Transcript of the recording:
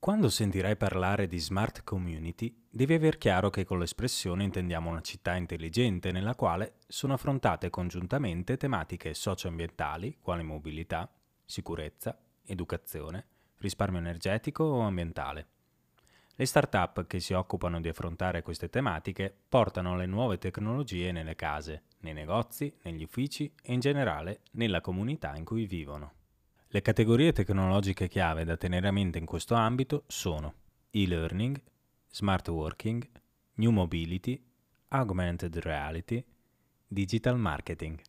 Quando sentirai parlare di smart community, devi aver chiaro che con l'espressione intendiamo una città intelligente nella quale sono affrontate congiuntamente tematiche socioambientali, quali mobilità, sicurezza, educazione, risparmio energetico o ambientale. Le start-up che si occupano di affrontare queste tematiche portano le nuove tecnologie nelle case, nei negozi, negli uffici e in generale nella comunità in cui vivono. Le categorie tecnologiche chiave da tenere a mente in questo ambito sono e-learning, smart working, new mobility, augmented reality, digital marketing.